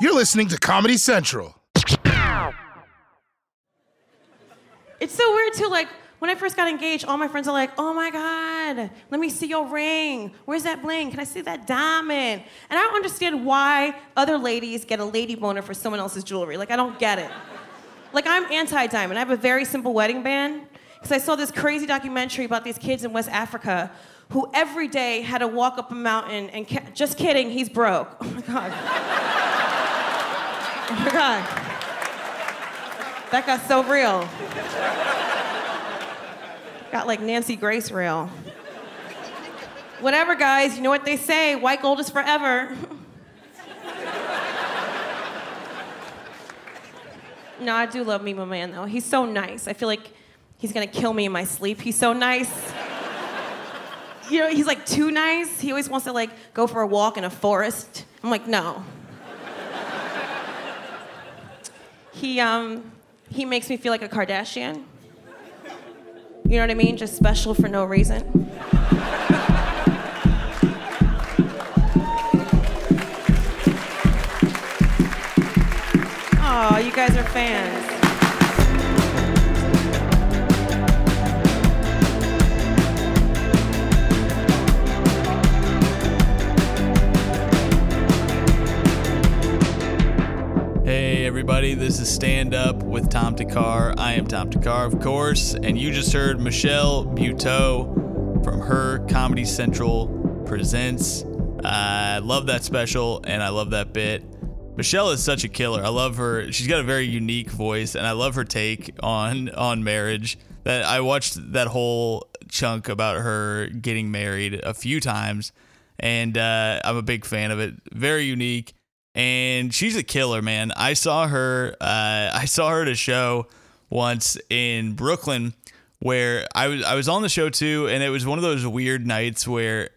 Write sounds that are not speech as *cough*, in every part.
You're listening to Comedy Central. It's so weird too. Like when I first got engaged, all my friends are like, "Oh my God, let me see your ring. Where's that bling? Can I see that diamond?" And I don't understand why other ladies get a lady boner for someone else's jewelry. Like I don't get it. Like I'm anti-diamond. I have a very simple wedding band because I saw this crazy documentary about these kids in West Africa who every day had to walk up a mountain and ca- just kidding, he's broke. Oh my God. *laughs* oh my God. That got so real. Got like Nancy Grace real. Whatever, guys, you know what they say white gold is forever. *laughs* no, I do love me, my man, though. He's so nice. I feel like he's gonna kill me in my sleep. He's so nice. You know, he's like too nice. He always wants to like go for a walk in a forest. I'm like, no. He um he makes me feel like a Kardashian. You know what I mean? Just special for no reason. Oh, you guys are fans. Everybody, this is Stand Up with Tom Thakkar. I am Tom Thakkar, of course, and you just heard Michelle Buteau from her Comedy Central Presents. I love that special and I love that bit. Michelle is such a killer. I love her. She's got a very unique voice, and I love her take on on marriage. That I watched that whole chunk about her getting married a few times, and uh, I'm a big fan of it. Very unique and she's a killer, man. I saw her. Uh, I saw her at a show once in Brooklyn where I was. I was on the show too, and it was one of those weird nights where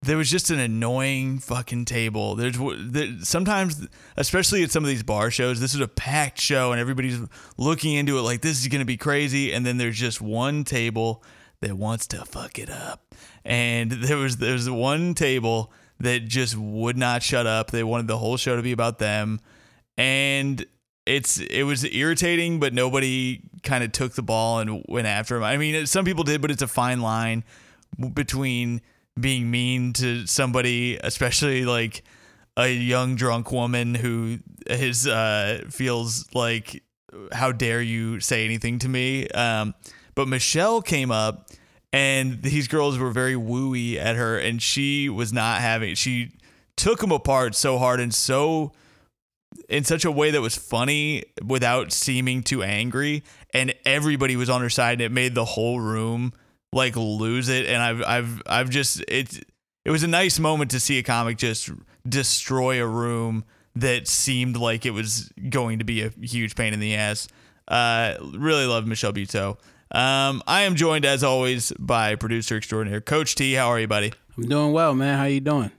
there was just an annoying fucking table. There's there, sometimes, especially at some of these bar shows, this is a packed show, and everybody's looking into it like this is gonna be crazy, and then there's just one table that wants to fuck it up, and there was there's one table that just would not shut up. They wanted the whole show to be about them. And it's it was irritating, but nobody kind of took the ball and went after him. I mean, some people did, but it's a fine line between being mean to somebody, especially like a young drunk woman who is uh, feels like how dare you say anything to me. Um, but Michelle came up and these girls were very wooey at her and she was not having she took them apart so hard and so in such a way that was funny without seeming too angry and everybody was on her side and it made the whole room like lose it and I've I've I've just it's it was a nice moment to see a comic just destroy a room that seemed like it was going to be a huge pain in the ass. Uh, really love Michelle Buteau. Um, I am joined as always by producer extraordinaire Coach T. How are you, buddy? I'm doing well, man. How you doing?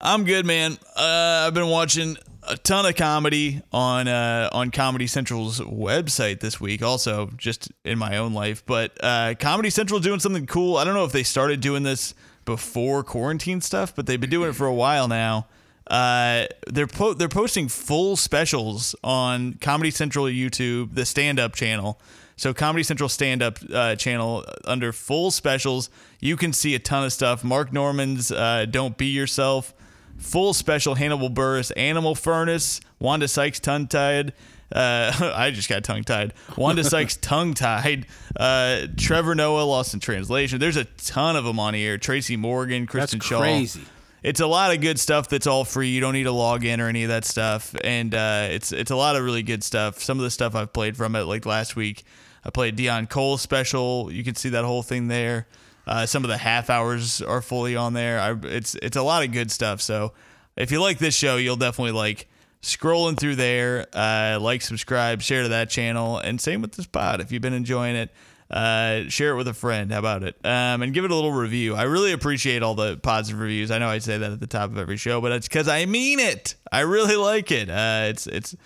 I'm good, man. Uh, I've been watching a ton of comedy on uh, on Comedy Central's website this week. Also, just in my own life, but uh, Comedy Central doing something cool. I don't know if they started doing this before quarantine stuff, but they've been doing it for a while now. Uh, they're po- they're posting full specials on Comedy Central YouTube, the stand up channel. So Comedy Central stand up uh, channel under full specials, you can see a ton of stuff. Mark Normand's uh, "Don't Be Yourself," full special. Hannibal Buress, "Animal Furnace," Wanda Sykes tongue tied. Uh, *laughs* I just got tongue tied. Wanda Sykes *laughs* tongue tied. Uh, Trevor Noah lost in translation. There's a ton of them on here. Tracy Morgan, Kristen That's Shaw crazy. it's a lot of good stuff that's all free. You don't need to log in or any of that stuff, and uh, it's it's a lot of really good stuff. Some of the stuff I've played from it, like last week, I played Deon Cole special. You can see that whole thing there. Uh, some of the half hours are fully on there. I, it's it's a lot of good stuff. So if you like this show, you'll definitely like scrolling through there. Uh, like, subscribe, share to that channel, and same with this pod. If you've been enjoying it, uh, share it with a friend. How about it? Um, and give it a little review. I really appreciate all the positive reviews. I know I say that at the top of every show, but it's because I mean it. I really like it. Uh, it's it's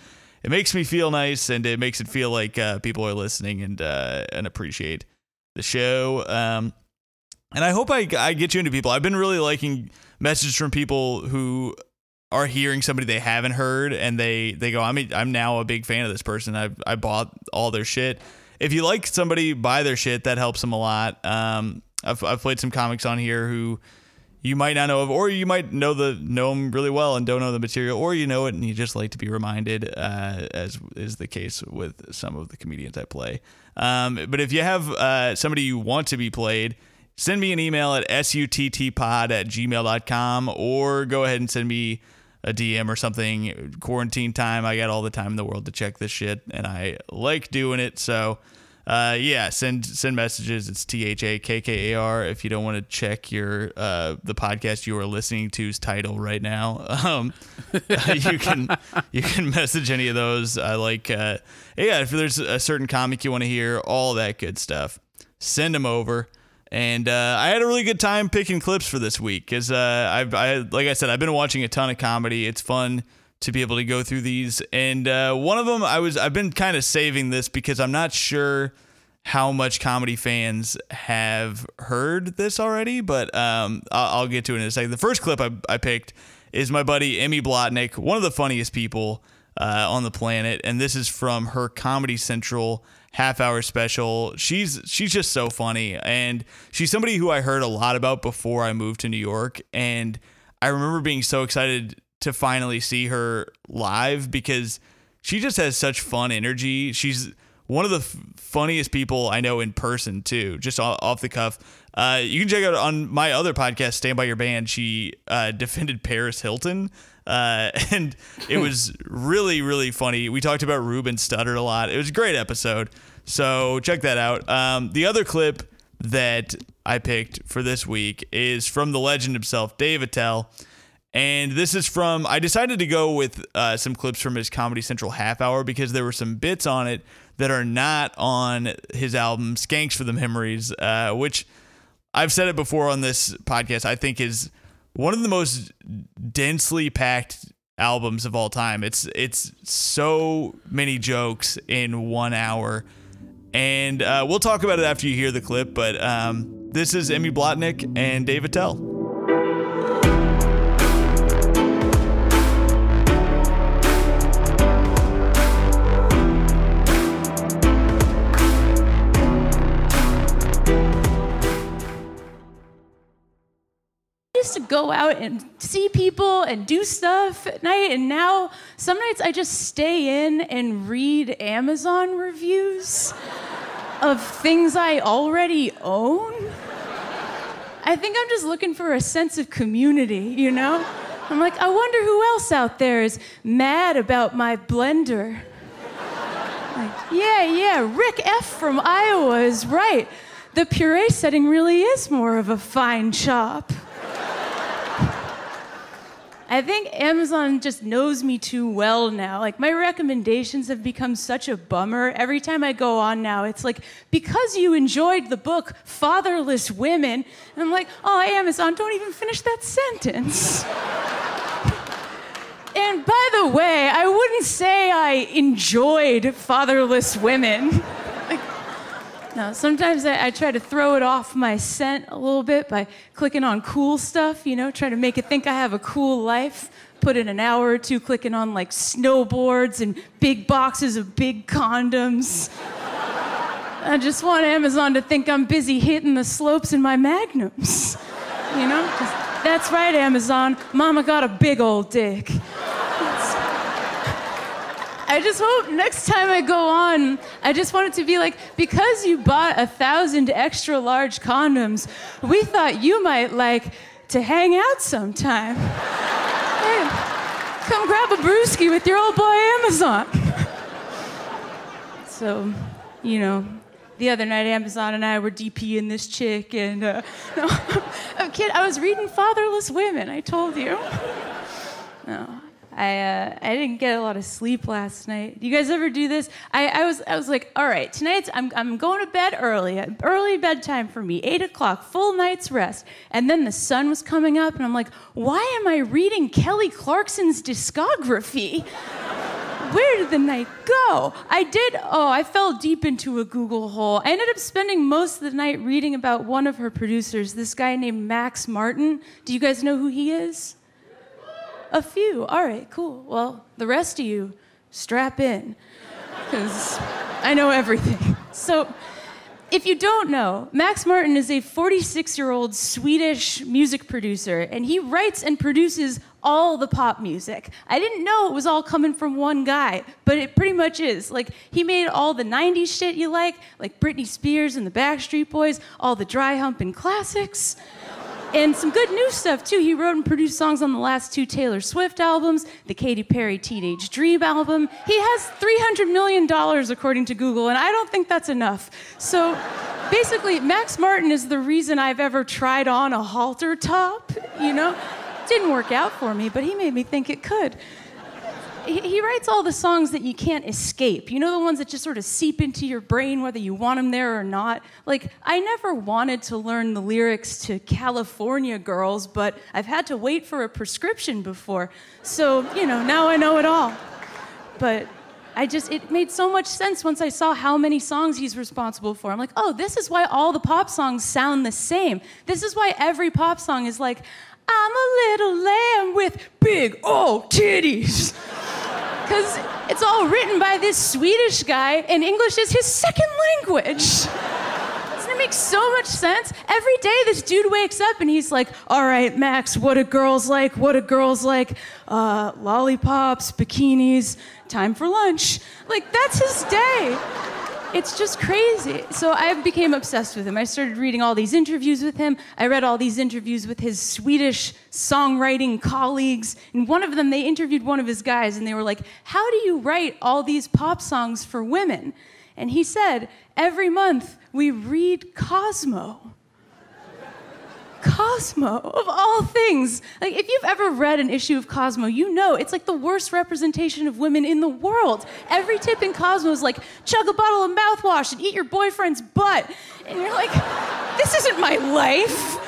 it makes me feel nice, and it makes it feel like uh, people are listening and uh, and appreciate the show. Um, and I hope I I get you into people. I've been really liking messages from people who are hearing somebody they haven't heard and they they go I'm a, I'm now a big fan of this person. I I bought all their shit. If you like somebody, buy their shit. That helps them a lot. Um, I've I've played some comics on here who you might not know of, or you might know the know them really well and don't know the material, or you know it and you just like to be reminded, uh, as is the case with some of the comedians I play. Um, but if you have uh, somebody you want to be played, send me an email at suttpod at gmail.com or go ahead and send me a DM or something. Quarantine time, I got all the time in the world to check this shit, and I like doing it. So uh, yeah, send send messages. It's T H A K K A R. If you don't want to check your uh, the podcast you are listening to's title right now, *laughs* um, *laughs* you can you can message any of those. I like uh, yeah. If there's a certain comic you want to hear, all that good stuff, send them over. And uh, I had a really good time picking clips for this week because uh, I've I, like I said I've been watching a ton of comedy. It's fun to be able to go through these. And uh, one of them, I was I've been kind of saving this because I'm not sure how much comedy fans have heard this already, but um, I'll, I'll, get to it in a second. The first clip I, I picked is my buddy Emmy Blotnick, one of the funniest people uh, on the planet, and this is from her Comedy Central half hour special. She's she's just so funny, and she's somebody who I heard a lot about before I moved to New York, and I remember being so excited to finally see her live because she just has such fun energy. She's one of the f- funniest people I know in person too, just off the cuff. Uh, you can check out on my other podcast, Stand by Your Band. She uh, *laughs* defended Paris Hilton, uh, *laughs* and it was really really funny. We talked about Ruben Studdard a lot. It was a great episode, so check that out. Um, the other clip that I picked for this week is from the legend himself, Dave Attell. And this is from, I decided to go with uh, some clips from his Comedy Central half hour because there were some bits on it that are not on his album, Skanks for the Memories, uh, which I've said it before on this podcast, I think is one of the most densely packed albums of all time. It's it's so many jokes in one hour. And uh, we'll talk about it after you hear the clip, but um, this is Emmy Blotnick and Dave Attell. To go out and see people and do stuff at night, and now some nights I just stay in and read Amazon reviews of things I already own. I think I'm just looking for a sense of community, you know? I'm like, I wonder who else out there is mad about my blender. Like, yeah, yeah, Rick F. from Iowa is right. The puree setting really is more of a fine chop. I think Amazon just knows me too well now. Like, my recommendations have become such a bummer. Every time I go on now, it's like, because you enjoyed the book Fatherless Women. And I'm like, oh, Amazon, don't even finish that sentence. *laughs* and by the way, I wouldn't say I enjoyed Fatherless Women. No, sometimes I, I, try to throw it off my scent a little bit by clicking on cool stuff, you know, try to make it think I have a cool life. Put in an hour or two clicking on like snowboards and big boxes of big condoms. *laughs* I just want Amazon to think I'm busy hitting the slopes in my magnums. *laughs* You know? That's right, Amazon. Mama got a big old dick. I just hope next time I go on, I just want it to be like, because you bought a thousand extra large condoms, we thought you might like to hang out sometime. *laughs* hey, come grab a brewski with your old boy Amazon. so, you know, the other night Amazon and I were DPing this chick, and uh, *laughs* no, kidding. I was reading Fatherless Women. I told you. No, I uh, I didn't get a lot of sleep last night. Do you guys ever do this? I, I was I was like, all right, tonight I'm I'm going to bed early, early bedtime for me, eight o'clock, full night's rest. And then the sun was coming up, and I'm like, why am I reading Kelly Clarkson's discography? Where did the night go? I did, oh, I fell deep into a Google hole. I ended up spending most of the night reading about one of her producers, this guy named Max Martin. Do you guys know who he is? A few. All right, cool. Well, the rest of you, strap in, because I know everything. So, if you don't know, Max Martin is a 46 year old Swedish music producer, and he writes and produces all the pop music. I didn't know it was all coming from one guy, but it pretty much is. Like, he made all the 90s shit you like, like Britney Spears and the Backstreet Boys, all the dry humping classics. And some good new stuff too. He wrote and produced songs on the last two Taylor Swift albums, the Katy Perry Teenage Dream album. He has $300 million according to Google, and I don't think that's enough. So basically, Max Martin is the reason I've ever tried on a halter top, you know? Didn't work out for me, but he made me think it could he, he writes all the songs that you can't escape. You know, the ones that just sort of seep into your brain whether you want them there or not. Like, I never wanted to learn the lyrics to California Girls, but I've had to wait for a prescription before. So, you know, now I know it all. But I just, it made so much sense once I saw how many songs he's responsible for. I'm like, oh, this is why all the pop songs sound the same. This is why every pop song is like, I'm a little lamb with big old titties. *laughs* Because it's all written by this Swedish guy, and English is his second language. *laughs* Doesn't it make so much sense? Every day, this dude wakes up and he's like, All right, Max, what do girls like? What do girls like? Uh, lollipops, bikinis, time for lunch. Like, that's his day it's just crazy. So I became obsessed with him. I started reading all these interviews with him. I read all these interviews with his Swedish songwriting colleagues. And one of them, they interviewed one of his guys and they were like, How do you write all these pop songs for women? And he said, Every month we read Cosmo. Cosmo, of all things. Like, if you've ever read an issue of Cosmo, you know it's like the worst representation of women in the world. Every tip in Cosmo is like, chug a bottle of mouthwash and eat your boyfriend's butt. And you're like, this isn't my life.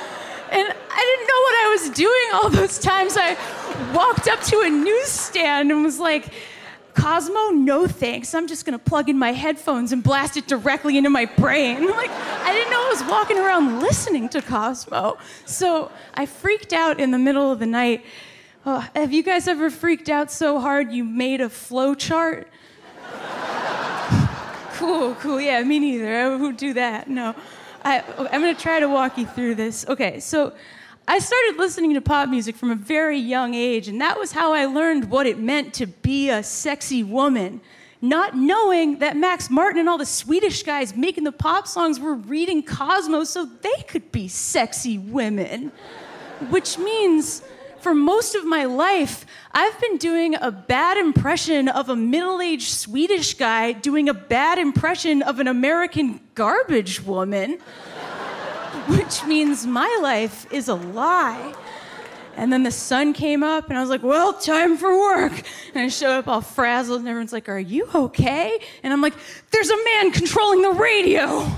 And I didn't know what I was doing all those times. I walked up to a newsstand and was like, Cosmo, no thanks. I'm just gonna plug in my headphones and blast it directly into my brain. *laughs* Like, I didn't know I was walking around listening to Cosmo. So I freaked out in the middle of the night. Oh, have you guys ever freaked out so hard you made a flow chart? *laughs* cool, cool. Yeah, me neither. I would do that. No. I, I'm gonna try to walk you through this. Okay, so I started listening to pop music from a very young age, and that was how I learned what it meant to be a sexy woman. Not knowing that Max Martin and all the Swedish guys making the pop songs were reading Cosmo so they could be sexy women. Which means for most of my life, I've been doing a bad impression of a middle aged Swedish guy doing a bad impression of an American garbage woman which means my life is a lie. And then the sun came up, and I was like, well, time for work. And I showed up all frazzled, and everyone's like, are you okay? And I'm like, there's a man controlling the radio.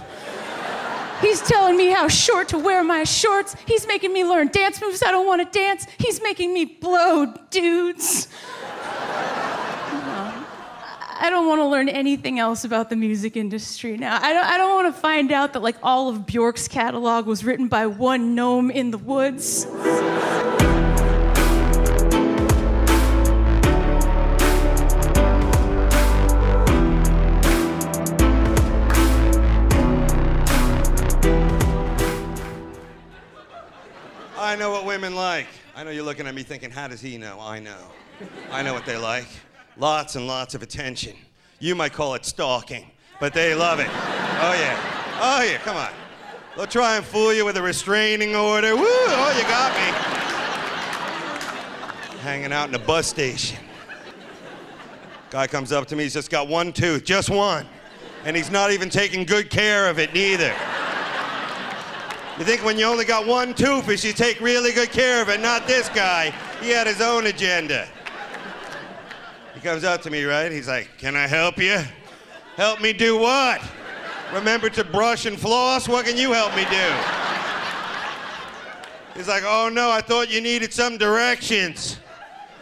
He's telling me how short to wear my shorts. He's making me learn dance moves I don't want to dance. He's making me blow dudes. I don't want to learn anything else about the music industry now. I don't, I don't want to find out that like all of Bjork's catalog was written by one gnome in the woods. I know what women like. I know you're looking at me thinking, how does he know? I know. I know what they like lots and lots of attention. You might call it stalking, but they love it. Oh, yeah. Oh, yeah, come on. They'll try and fool you with a restraining order. Woo! Oh, you got me. Hanging out in a bus station. Guy comes up to me, he's just got one tooth, just one. And he's not even taking good care of it, neither. You think when you only got one tooth, you take really good care of it, not this guy. He had his own agenda. He comes up to me, right? He's like, Can I help you? Help me do what? Remember to brush and floss? What can you help me do? He's like, Oh no, I thought you needed some directions.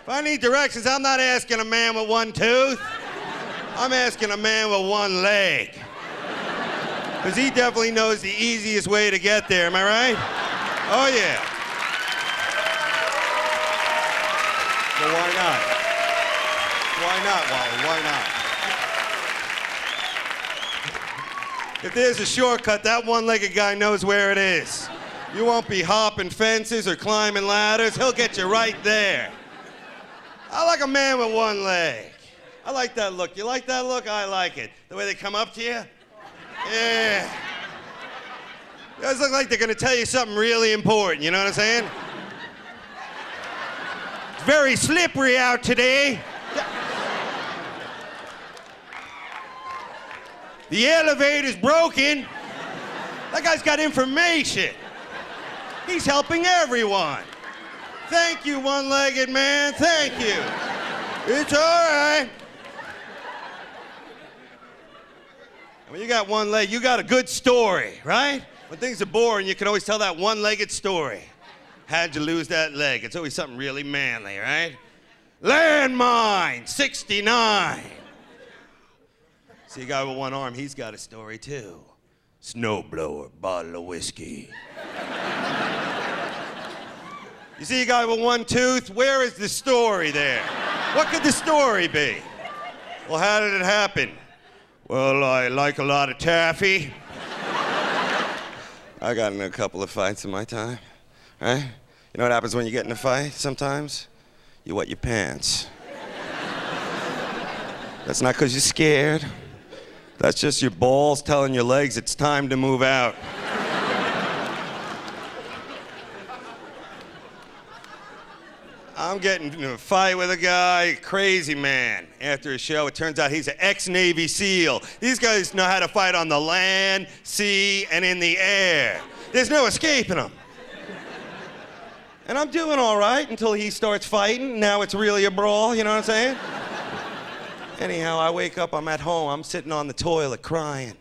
If I need directions, I'm not asking a man with one tooth. I'm asking a man with one leg. Because he definitely knows the easiest way to get there, am I right? Oh, yeah. But why not? Why not, Wally? Why not? If there's a shortcut, that one legged guy knows where it is. You won't be hopping fences or climbing ladders. He'll get you right there. I like a man with one leg. I like that look. You like that look? I like it. The way they come up to you? Yeah. Guys look like they're gonna tell you something really important, you know what I'm saying? It's very slippery out today. The elevator's broken. That guy's got information. He's helping everyone. Thank you, one legged man. Thank you. It's all right. When you got one leg, you got a good story, right? When things are boring, you can always tell that one legged story. How'd you lose that leg? It's always something really manly, right? Landmine 69. See a guy with one arm, he's got a story too. Snowblower, bottle of whiskey. you see a guy with one tooth, where is the story there? What could the story be? Well, how did it happen? Well, I like a lot of taffy. I got in a couple of fights in my time, right? You know what happens when you get in a fight sometimes? You wet your pants. That's not because you're scared. That's just your balls telling your legs it's time to move out. I'm getting in a fight with a guy, crazy man. After a show, it turns out he's an ex Navy SEAL. These guys know how to fight on the land, sea, and in the air. There's no escaping them. And I'm doing all right until he starts fighting. Now it's really a brawl, you know what I'm saying? Anyhow, I wake up, I'm at home, I'm sitting on the toilet crying.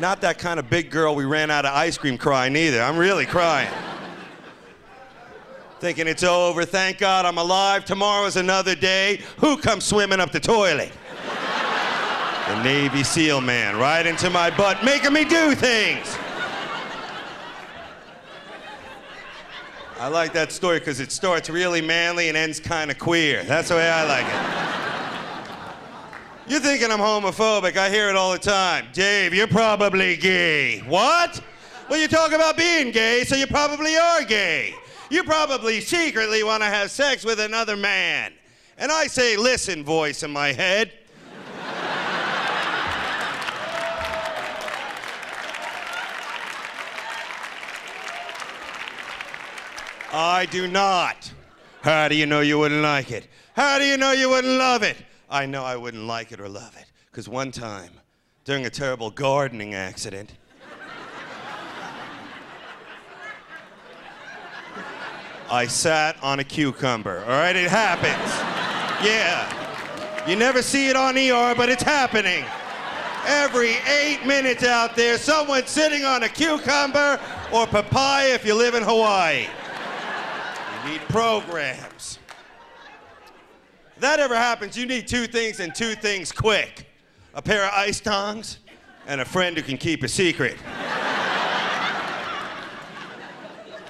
Not that kind of big girl we ran out of ice cream crying either. I'm really crying. Thinking it's over, thank God I'm alive, tomorrow's another day. Who comes swimming up the toilet? the Navy SEAL man, right into my butt, making me do things. I like that story because it starts really manly and ends kind of queer. That's the way I like it. You're thinking I'm homophobic. I hear it all the time. Dave, you're probably gay. What? Well, you talk about being gay, so you probably are gay. You probably secretly want to have sex with another man. And I say, listen, voice in my head. I do not. How do you know you wouldn't like it? How do you know you wouldn't love it? I know I wouldn't like it or love it. Because one time, during a terrible gardening accident, I sat on a cucumber. All right, it happens. Yeah. You never see it on ER, but it's happening. Every eight minutes out there, someone's sitting on a cucumber or papaya if you live in Hawaii. You need programs. That ever happens, you need two things and two things quick a pair of ice tongs and a friend who can keep a secret.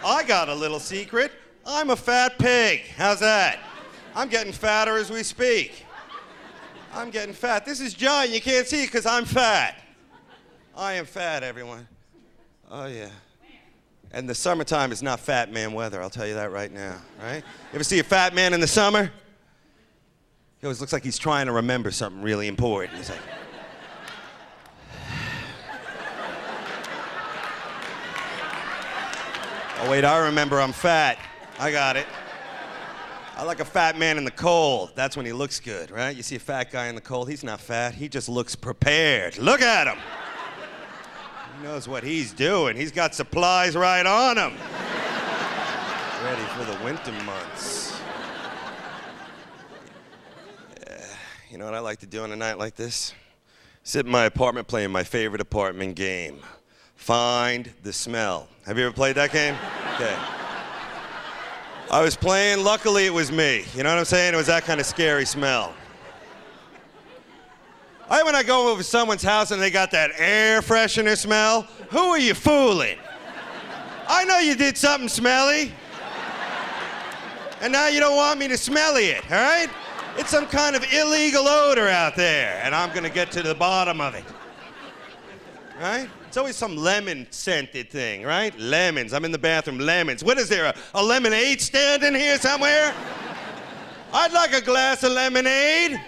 I got a little secret. I'm a fat pig. How's that? I'm getting fatter as we speak. I'm getting fat. This is John. You can't see because I'm fat. I am fat, everyone. Oh, yeah. And the summertime is not fat man weather, I'll tell you that right now, right? You ever see a fat man in the summer? He always looks like he's trying to remember something really important. He's like, *sighs* oh, wait, I remember I'm fat. I got it. I like a fat man in the cold. That's when he looks good, right? You see a fat guy in the cold, he's not fat, he just looks prepared. Look at him. He knows what he's doing. He's got supplies right on him. Ready for the winter months. Yeah. You know what I like to do on a night like this? Sit in my apartment playing my favorite apartment game. Find the smell. Have you ever played that game? Okay. I was playing, luckily it was me. You know what I'm saying? It was that kind of scary smell. I when I go over to someone's house and they got that air freshener smell, who are you fooling? I know you did something smelly. And now you don't want me to smell it, all right? It's some kind of illegal odor out there, and I'm gonna get to the bottom of it. Right? It's always some lemon scented thing, right? Lemons. I'm in the bathroom, lemons. What is there, a, a lemonade stand in here somewhere? I'd like a glass of lemonade.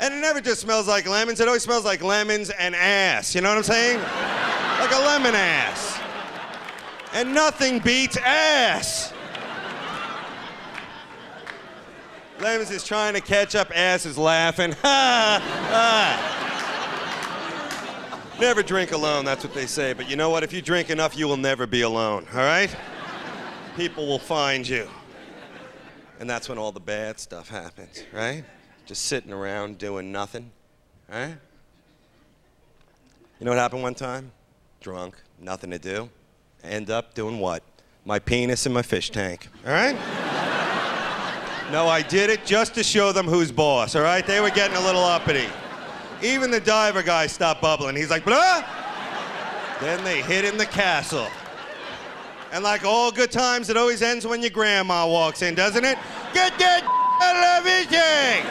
And it never just smells like lemons, it always smells like lemons and ass. You know what I'm saying? like a lemon ass. And nothing beats ass. Lemons is trying to catch up, ass is laughing. *laughs* Ha! ha. Never drink alone, that's what they say. But you know what? If you drink enough, you will never be alone, all right? People will find you. And that's when all the bad stuff happens, right? Just sitting around doing nothing, right? You know what happened one time? Drunk, nothing to do. End up doing what? My penis in my fish tank, all right? No, I did it just to show them who's boss, all right? They were getting a little uppity. Even the diver guy stopped bubbling. He's like, blah! Then they hit in the castle. And like all good times, it always ends when your grandma walks in, doesn't it? Get that out of everything!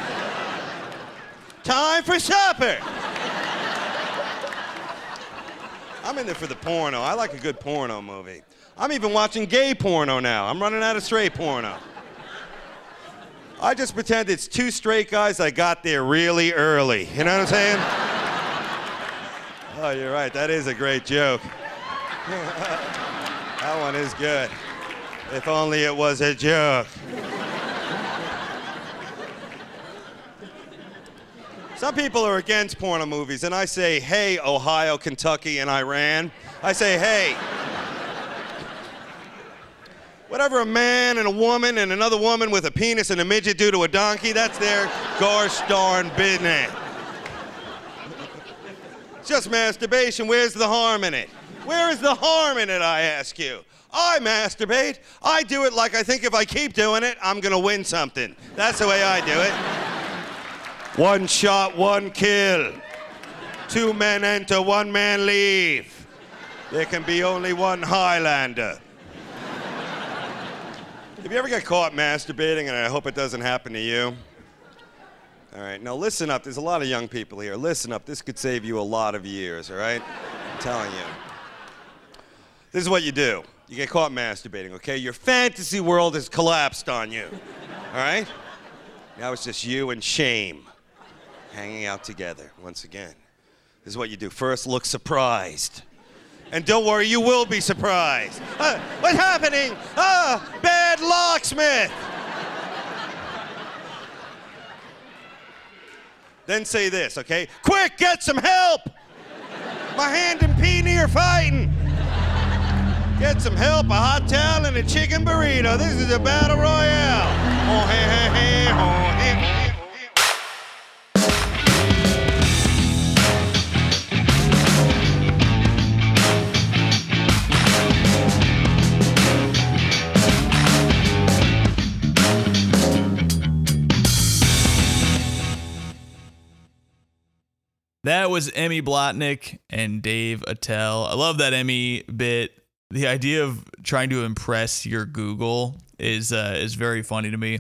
Time for supper! I'm in there for the porno. I like a good porno movie. I'm even watching gay porno now. I'm running out of straight porno. I just pretend it's two straight guys I got there really early. You know what I'm saying? oh, you're right. That is a great joke. *laughs* that one is good. If only it was a joke. Some people are against porno movies, and I say, hey, Ohio, Kentucky, and Iran. I say, hey, whatever a man and a woman and another woman with a penis and a midget do to a donkey, that's their gosh darn business. Just masturbation. Where's the harm in it? Where is the harm in it, I ask you? I masturbate. I do it like I think if I keep doing it, I'm going to win something. That's the way I do it. One shot, one kill. Two men enter, one man leave. There can be only one Highlander. If you ever get caught masturbating, and I hope it doesn't happen to you, all right, now listen up. There's a lot of young people here. Listen up. This could save you a lot of years, all right? I'm telling you. This is what you do you get caught masturbating, okay? Your fantasy world has collapsed on you, all right? Now it's just you and shame hanging out together once again. This is what you do. First, look surprised. And don't worry, you will be surprised. Uh, what's happening? Ah, bad locksmith. then say this, okay? Quick, get some help! My hand and Peony are fighting. Get some help, a hot towel, and a chicken burrito. This is a battle royale. That was Emmy Blotnick and Dave Attell. I love that Emmy bit. The idea of trying to impress your Google is uh, is very funny to me.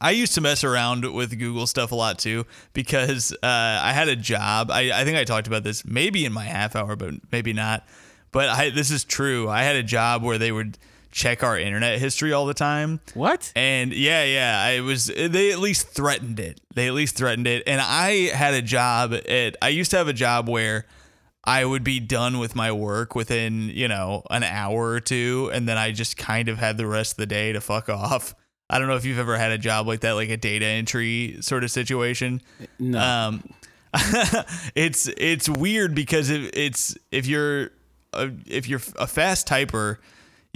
I used to mess around with Google stuff a lot too because uh, I had a job. I, I think I talked about this maybe in my half hour, but maybe not. But I, this is true. I had a job where they would check our internet history all the time. What? And yeah, yeah, I was. They at least threatened it. They at least threatened it. And I had a job at. I used to have a job where I would be done with my work within you know an hour or two, and then I just kind of had the rest of the day to fuck off. I don't know if you've ever had a job like that, like a data entry sort of situation. No. Um, *laughs* it's it's weird because if it's if you're a, if you're a fast typer,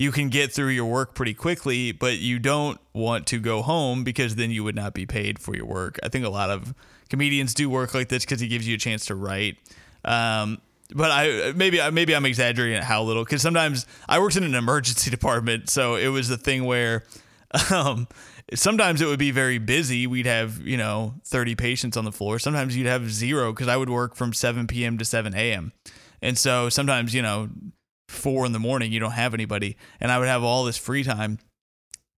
you can get through your work pretty quickly, but you don't want to go home because then you would not be paid for your work. I think a lot of comedians do work like this because it gives you a chance to write. Um, but I maybe maybe I'm exaggerating how little because sometimes I worked in an emergency *laughs* department, so it was the thing where um, sometimes it would be very busy. We'd have you know 30 patients on the floor. Sometimes you'd have zero because I would work from 7 p.m. to 7 a.m. And so sometimes you know four in the morning you don't have anybody, and I would have all this free time.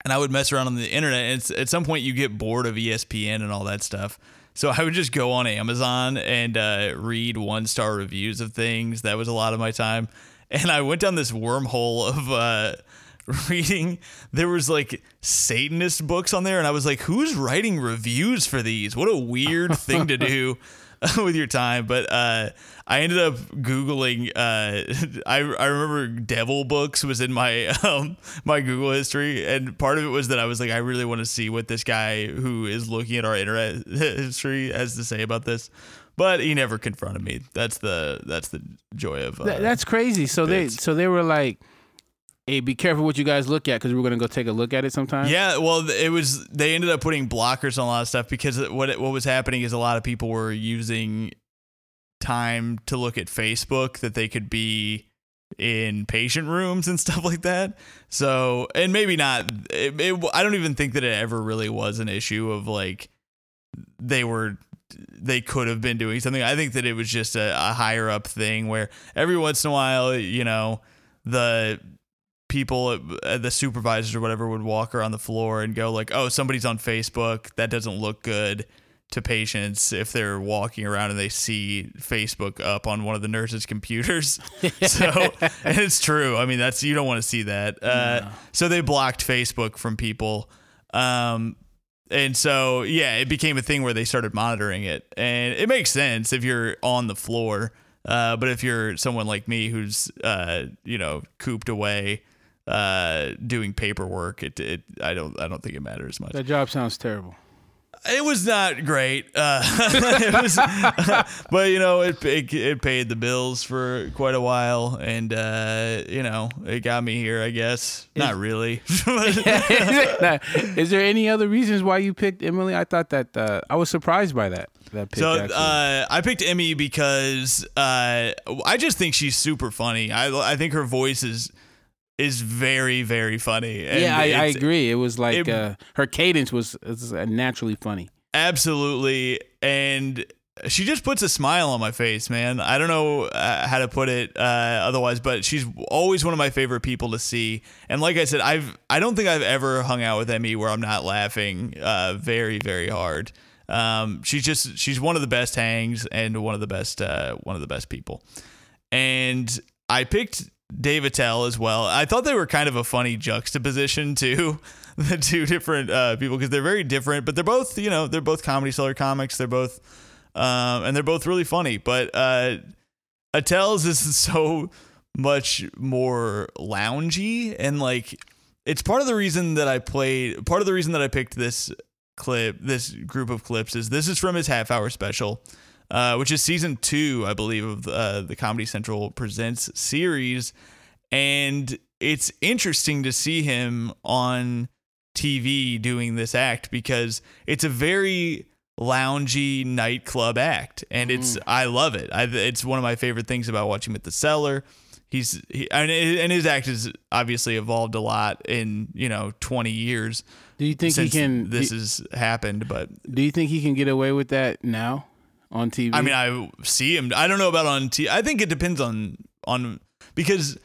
and I would mess around on the internet. And at some point, you get bored of ESPN and all that stuff. So I would just go on Amazon and uh, read one star reviews of things. That was a lot of my time. And I went down this wormhole of uh, *laughs* reading. There was like Satanist books on there, and I was like, "Who's writing reviews for these? What a weird thing to do." *laughs* *laughs* with your time, but uh, I ended up googling. Uh, *laughs* I I remember Devil Books was in my *laughs* um, my Google history, and part of it was that I was like, I really want to see what this guy who is looking at our internet history has to say about this. But he never confronted me. That's the that's the joy of uh, Th- that's crazy. So they so they were like, "Hey, be careful what you guys look at because we're gonna go take a look at it sometime." Yeah, well, it was they ended up putting blockers on a lot of stuff because what what was happening is a lot of people were using time to look at Facebook that they could be in patient rooms and *laughs* stuff like that. So, and maybe not. It, it, I don't even think that it ever really was an issue of like they were they could have been doing something. I think that it was just a, a higher up thing where every once in a while, you know, the people uh, the supervisors or whatever would walk around the floor and go like oh somebody's on facebook. That doesn't look good to patients if they're walking around and they see facebook up on one of the nurses computers. *laughs* So and it's true. I mean that's you don't want to see that. Uh, so they blocked facebook from people. Um, and so yeah it became a thing where they started monitoring it. And it makes sense if you're on the floor uh, but if you're someone like me who's uh, you know cooped away uh, doing paperwork, it, it I don't I don't think it matters much. That job sounds terrible. It was not great, uh, *laughs* it was, *laughs* but you know it, it it paid the bills for quite a while, and uh, you know it got me here. I guess not really. *laughs* Now, Is there any other reasons why you picked Emily? I thought that uh, I was surprised by that. That pick. So uh, I picked Emmy because uh, I just think she's super funny. I I think her voice is is very very funny. And yeah, I, I agree. It was like it- uh, her cadence was, was naturally funny. Absolutely, and she just puts a smile on my face, man. I don't know uh, how to put it uh, otherwise, but she's always one of my favorite people to see. And like I said, I've I don't think I've ever hung out with Emmy where I'm not laughing uh, very very hard. Um, she's just she's one of the best hangs and one of the best uh, one of the best people. And I picked Dave Attell as well. I thought they were kind of a funny juxtaposition too, *laughs* the two different uh, people because they're very different, but they're both you know they're both Comedy Cellar comics. They're both um, and they're both really funny. But uh, Attell's is *laughs* so much more loungy and like it's part of the reason that I played. Part of the reason that I picked this clip, this group of clips, is this is from his half hour special. Uh, which is season two, I believe, of uh, the Comedy Central Presents series. And it's interesting to see him on TV doing this act because it's a very loungy nightclub act, and it's I love it. I, it's one of my favorite things about watching him at the cellar. He's he, and and his act has obviously evolved a lot in you know 20 years Do you think he can? this has happened, but do you think he can get away with that now on TV? I mean, I see him. I don't know about on TV. I think it depends on on because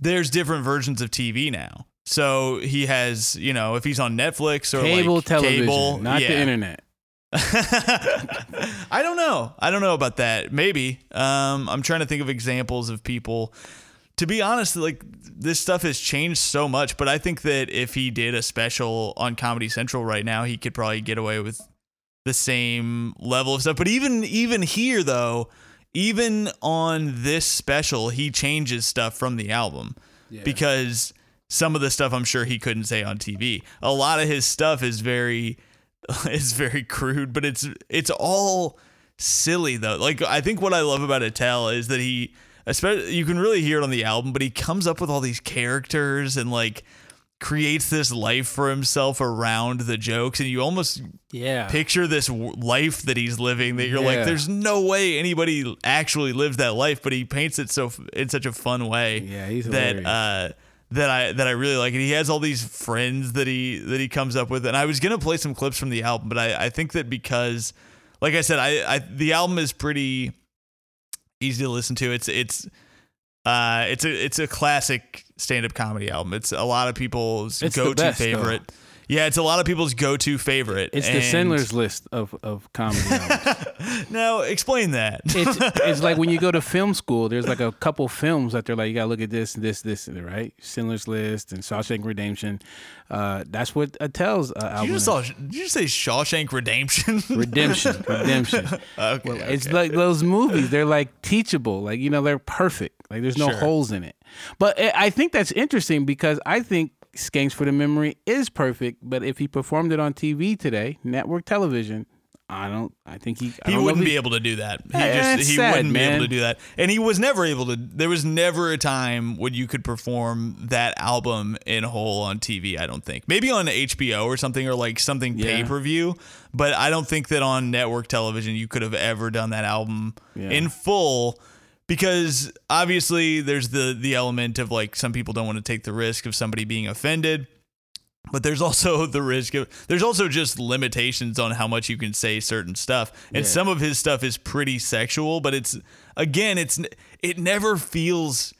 there's different versions of TV now. So he has, you know, if he's on Netflix or cable like television, cable, not yeah. the internet. *laughs* I don't know. I don't know about that. Maybe. Um, I'm trying to think of examples of people. To be honest, like this stuff has changed so much, but I think that if he did a special on Comedy Central right now, he could probably get away with the same level of stuff. But even even here though, even on this special, he changes stuff from the album because some of the stuff I'm sure he couldn't say on TV. A lot of his stuff is very *laughs* is very crude, but it's it's all silly though. Like I think what I love about Attell is that he especially you can really hear it on the album, but he comes up with all these characters and like creates this life for himself around the jokes and you almost Yeah. picture this w- life that he's living that you're like there's no way anybody actually lives that life but he paints it so f- in such a fun way Yeah, he's that uh that I that I really like and he has all these friends that he that he comes up with and I was gonna play some clips from the album but I I think that because like I said I I the album is pretty easy to listen to. It's it's Uh, it's a it's a classic stand up comedy album. It's a lot of people's go to favorite. Yeah, it's a lot of people's go to favorite. It's the Sandler's list of, of comedy *laughs* albums. Now explain that. it's *laughs* it's like when you go to film school, there's like a couple films that they're like, you gotta look at this, this, this, and right? Sandler's List and Shawshank Redemption. Uh, that's what Attell's uh, album. you just saw. Did you just say Shawshank Redemption? *laughs* Redemption, Redemption. okay, Well, it's like those movies. They're like teachable. Like you know, they're perfect. Like there's no Sure. holes in it. But I I think that's interesting because I think Skanks for the Memory is perfect. But if he performed it on TV today, network television, I don't. I think he. I he wouldn't be able to do that. He Yeah, just he sad, wouldn't be able to do that. And he was never able to there was never a time when you could perform that album in whole on TV, I don't think. Maybe on HBO or something or like something Yeah. pay-per-view, but I don't think that on network television you could have ever done that album Yeah. in full because obviously there's the the element of like some people don't want to take the risk of somebody being offended but there's also *laughs* the risk of there's also just limitations on how much you can say certain stuff and Yeah. some of his stuff is pretty sexual but it's again it's it never feels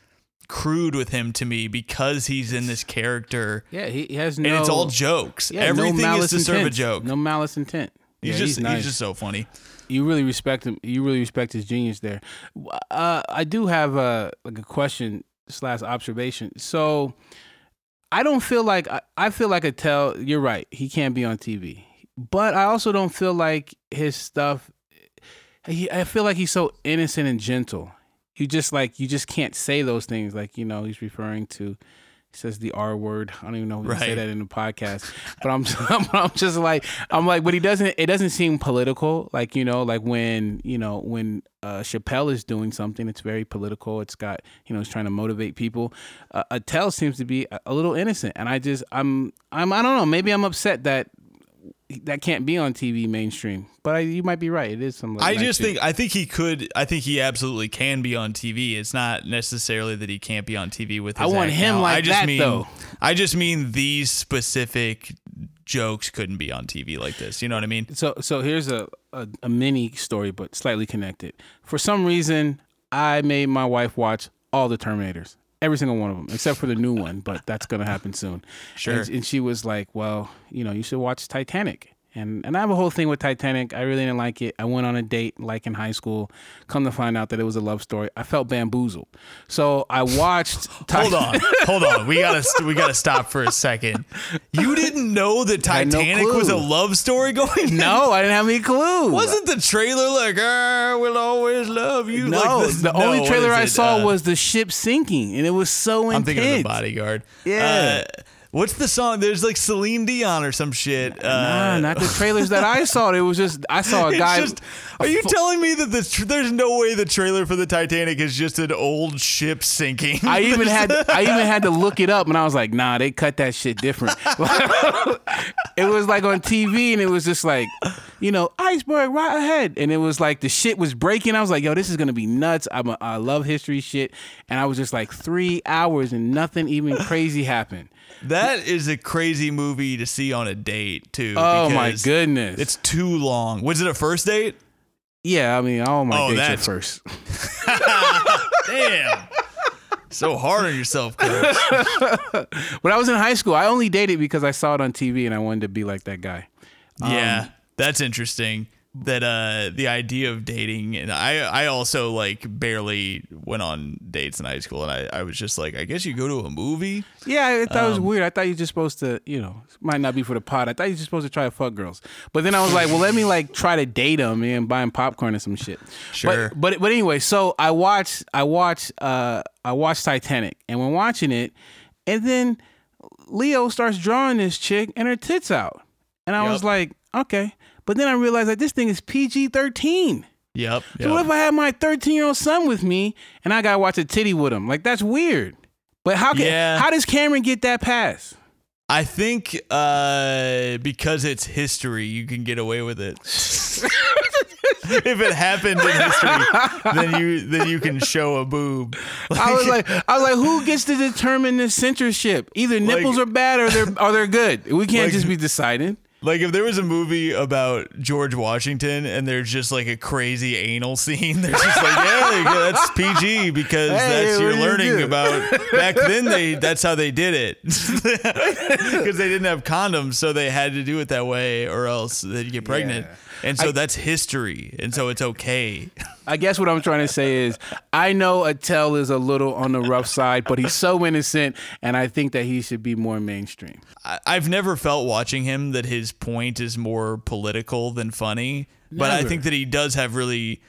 crude with him to me because he's in this character Yeah, he, has no. and it's all jokes yeah, everything no is to serve a intent. joke No malice intent. he's Yeah, just he's, nice. he's just so funny you really respect him. You really respect his genius there. Uh, I do have a like a question slash observation. So I don't feel like I, I feel like a tell. You're right. He can't be on TV, but I also don't feel like his stuff. He, I feel like he's so innocent and gentle. You just like you just can't say those things. Like you know, he's referring to. Says the R word. I don't even know if he say that in the podcast, but *laughs* I'm, I'm just like I'm like, but he doesn't. It doesn't seem political. Like you know, like when you know when uh, Chappelle is doing something, it's very political. It's got you know, he's trying to motivate people. Uh, Attell seems to be a, a little innocent, and I just I'm I'm I don't know. Maybe I'm upset that that can't be on TV mainstream. But I, you might be right. It is some. I just think I think he could. I think he absolutely can be on TV. It's not necessarily that he can't be on TV with. His I want him now. like I just that, mean, though. I just mean these specific jokes couldn't be on TV like this. You know what I mean? So so here's a, a a mini story, but slightly connected. For some reason, I made my wife watch all the Terminators, every single one of them, except for the new one. But that's gonna happen soon. Sure. And, and she was like, "Well, you know, you should watch Titanic." And and I have a whole thing with Titanic. I really didn't like it. I went on a date like in high school. Come to find out that it was a love story. I felt bamboozled. So I watched. *laughs* Hold on, *laughs* hold on. We gotta we gotta stop for a second. You didn't know that had no Titanic was a love story going? No, I didn't have any clue. Wasn't the trailer like "I will always love you"? No, like this? the No, only trailer I it? saw Uh, was the ship sinking, and it was so intense. I'm thinking of the bodyguard. Yeah. Uh, what's the song? There's like Celine Dion or some shit. Uh, Nah, not the *laughs* trailers that I saw. It was just I saw a guy. just- are you telling me that the tr- there's no way the trailer for the Titanic is just an old ship sinking? I *laughs* even had I even had to look it up, and I was like, "Nah, they cut that shit different." *laughs* it was like on TV, and it was just like, you know, iceberg right ahead, and it was like the shit was breaking. I was like, "Yo, this is gonna be nuts." I'm a, I love history shit, and I was just like three hours, and nothing even crazy happened. That is a crazy movie to see on a date too. Oh my goodness! It's too long. Was it a first date? yeah, I mean, all my Oh, dates are first. *laughs* Damn. so hard on yourself, Chris. *laughs* When I was in high school, I only dated because I saw it on TV and I wanted to be like that guy. yeah, um, that's interesting. That uh, the idea of dating, and I, I also like barely went on dates in high school, and I, I was just like, I guess you go to a movie. Yeah, I thought it Um, was weird. I thought you're just supposed to, you know, might not be for the pot. I thought you're just supposed to try to fuck girls. But then I was like, well, let me like try to date them and buy 'em popcorn and some shit. Sure. But, but but anyway, so I watched I watched uh I watched Titanic, and when watching it, and then Leo starts drawing this chick and her tits out, and I was like, okay. But then I realized that this thing is PG thirteen. Yep. So what if I have my 13 year old son with me and I gotta watch a titty with him? Like that's weird. But how can Yeah. how does Cameron get that pass? I think uh, because it's history, you can get away with it. *laughs* if it happened in history, then you then you can show a boob. I was *laughs* like, I was like, who gets to determine the censorship? Either nipples Like- are bad or they're or they're good. We can't Like- just be deciding. Like if there was a movie about George Washington and there's just like a crazy anal scene, *laughs* they're just like, yeah, that's PG because Hey, that's you're do you learning about. *laughs* Back then, they that's how they did it *laughs* because they didn't have condoms, so they had to do it that way, or else they'd get pregnant. Yeah. And so I- that's history, and so it's okay. I guess what I'm trying to say is I know Attell is a little on the rough side, but he's so innocent, and I think that he should be more mainstream. I- I've never felt watching him that his point is more political than funny, but I think that he does have really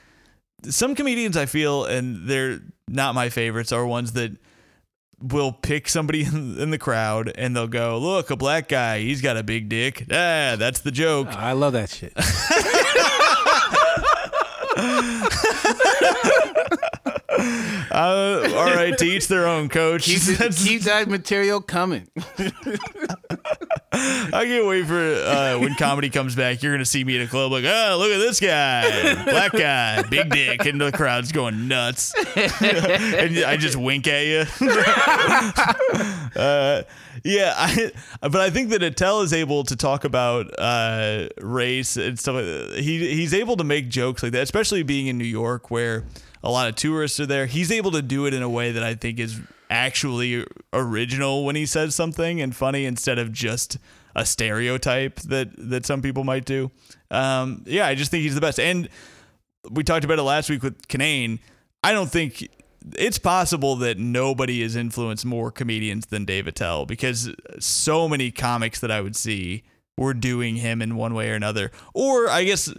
some comedians I feel, and they're not my favorites, are ones that will pick somebody *laughs* in, in the crowd and they'll go, "Look, a black guy, he's got a big dick." Ah, that's the joke. I love that shit. *laughs* Uh, all right, to each their own, coach. Keep, keep that material coming. I can't wait for uh, when comedy comes back. You're gonna see me at a club like, oh, look at this guy, black guy, big dick, and the crowd's going nuts. *laughs* and I just wink at you. *laughs* uh, yeah, I, but I think that Attell is able to talk about uh, race and stuff. Like that. He he's able to make jokes like that, especially being in New York where a lot of tourists are there. He's able to do it in a way that I think is actually original when he says something and funny instead of just a stereotype that that some people might do. Um, yeah, I just think he's the best. And we talked about it last week with Kanane. I don't think it's possible that nobody has influenced more comedians than Dave Attell because so many comics that I would see were doing him in one way or another. Or I guess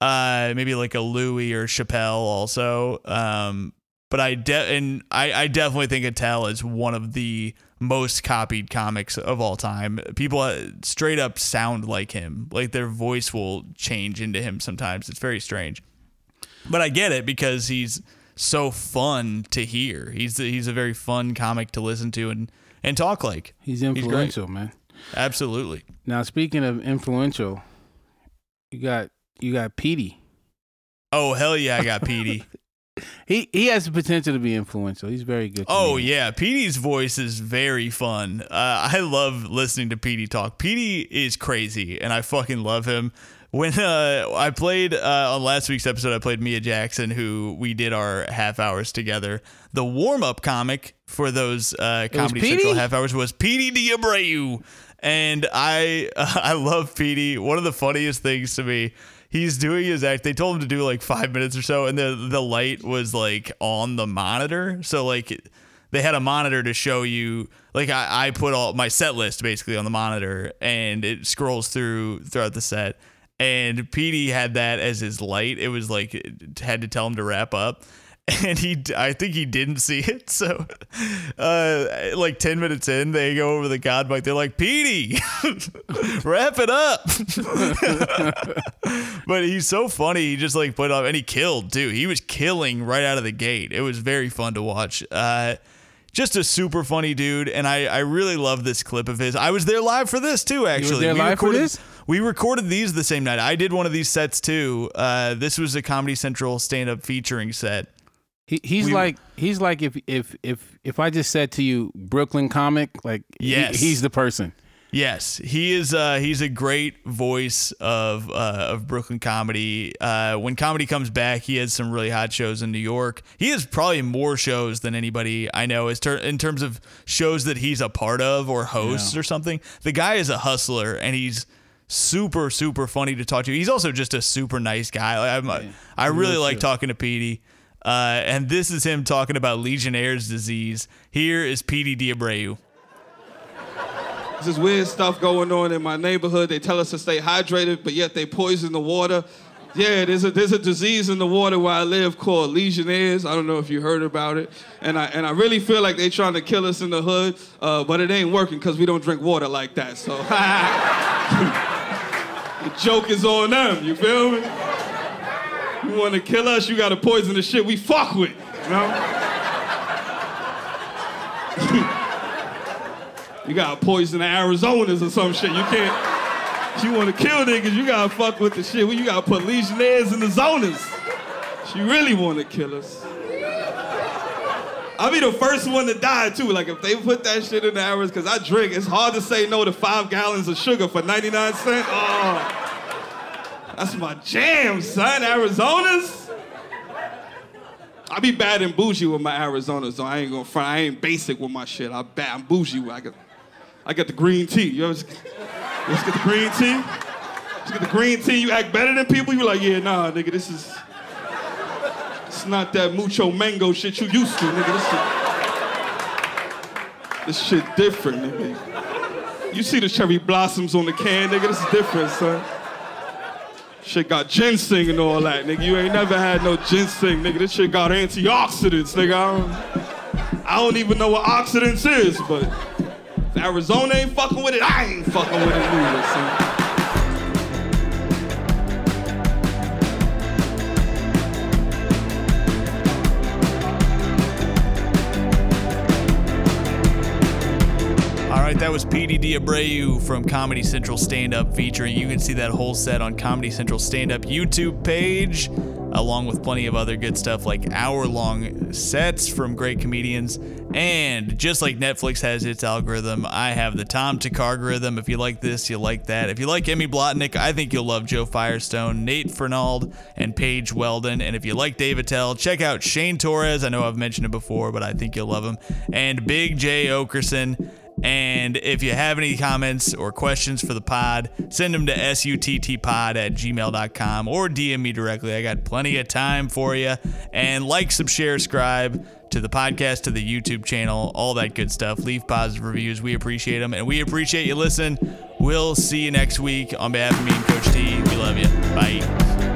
uh, maybe like a Louis or Chappelle also. Um, but I de- and I, I definitely think Attell is one of the most copied comics of all time. People uh, straight up sound like him. Like their voice will change into him sometimes. It's very strange. But I get it because he's so fun to hear. He's he's a very fun comic to listen to and and talk like. He's influential, man. Absolutely. Now, speaking of influential, you got you got Petey. Oh hell yeah, I got Petey. *laughs* He he has the potential to be influential. He's very good. Oh comedian. yeah, Petey's voice is very fun. Uh, I love listening to Petey talk. Petey is crazy, and I fucking love him. When uh, I played uh, on last week's episode, I played Mia Jackson, who we did our half hours together. The warm up comic for those uh, Comedy Central half hours was Petey DeAbreu, and I *laughs* I love Petey. One of the funniest things to me. He's doing his act. They told him to do like five minutes or so, and the the light was like on the monitor. So like they had a monitor to show you like I, I put all my set list basically on the monitor and it scrolls through throughout the set and Petey had that as his light it was like it had to tell him to wrap up *laughs* and he I think he didn't see it *laughs* so uh like 10 minutes in they go over the god mic they're like Petey *laughs* wrap it up but he's so funny. He just like put up and he killed too. He was killing right out of the gate. It was very fun to watch. Uh, just a super funny dude, and I, I really love this clip of his. I was there live for this too. Actually, there we live for this? We recorded these the same night. I did one of these sets too. Uh, this was a Comedy Central stand-up featuring set. He, he's We- like he's like if if if if I just said to you Brooklyn comic, like he- Yes. he's the person. Yes, he is. Uh, he's a great voice of uh, of Brooklyn comedy. Uh, when comedy comes back, he has some really hot shows in New York. He has probably more shows than anybody I know as ter- in terms of shows that he's a part of or hosts or something. The guy is a hustler, and he's super super funny to talk to. He's also just a super nice guy. Like, I'm, I really Real like talking to Petey. Uh, and this is him talking about Legionnaire's disease. Here is Petey DeAbreu. This is weird stuff going on in my neighborhood. They tell us to stay hydrated, but yet they poison the water. Yeah, there's a there's a disease in the water where I live called Legionnaires. I don't know if you heard about it, and I and I really feel like they're trying to kill us in the hood, uh, but it ain't working because we don't drink water like that. So *laughs* the joke is on them. You feel me? You want to kill us? You got to poison the shit we fuck with. You know? You gotta poison the Arizonas or some shit. You can't. You wanna kill niggas, you gotta fuck with the shit. Well, you gotta put legionnaires in the zonas. She really wanna kill us. I'll be the first one to die too. Like if they put that shit in the hours, cause I drink, it's hard to say no to five gallons of sugar for 99 cents. Oh, that's my jam, son. Arizona's. I be bad and bougie with my Arizonas, so I ain't gonna front. I ain't basic with my shit. I bad, I'm bougie. I got, I got the green tea. You ever, just get the green tea? Just get the green tea. You act better than people. You like, yeah, nah, nigga, this is. It's not that mucho mango shit you used to, nigga. This shit, this shit different, nigga. You see the cherry blossoms on the can, nigga. This is different, son. Shit got ginseng and all that, nigga. You ain't never had no ginseng, nigga. This shit got antioxidants, nigga. I don't, I don't even know what oxidants is, but if Arizona ain't fucking with it, I ain't fucking with it neither, right, that was Petey DeAbreu from Comedy Central Stand Up featuring. You can see that whole set on Comedy Central Stand Up YouTube page, along with plenty of other good stuff like hour long sets from great comedians. And just like Netflix has its algorithm, I have the Tom algorithm. If you like this, you like that. If you like Emmy Blotnick, I think you'll love Joe Firestone, Nate Fernald, and Paige Weldon. And if you like Dave Attell, check out Shane Torres. I know I've mentioned it before, but I think you'll love him. And Big Jay Oakerson. And if you have any comments or questions for the pod, send them to suttpod at gmail.com or DM me directly. I got plenty of time for you. And like, subscribe, subscribe to the podcast, to the YouTube channel, all that good stuff. Leave positive reviews. We appreciate them. And we appreciate you listening. We'll see you next week. On behalf of me and Coach T, we love you. Bye.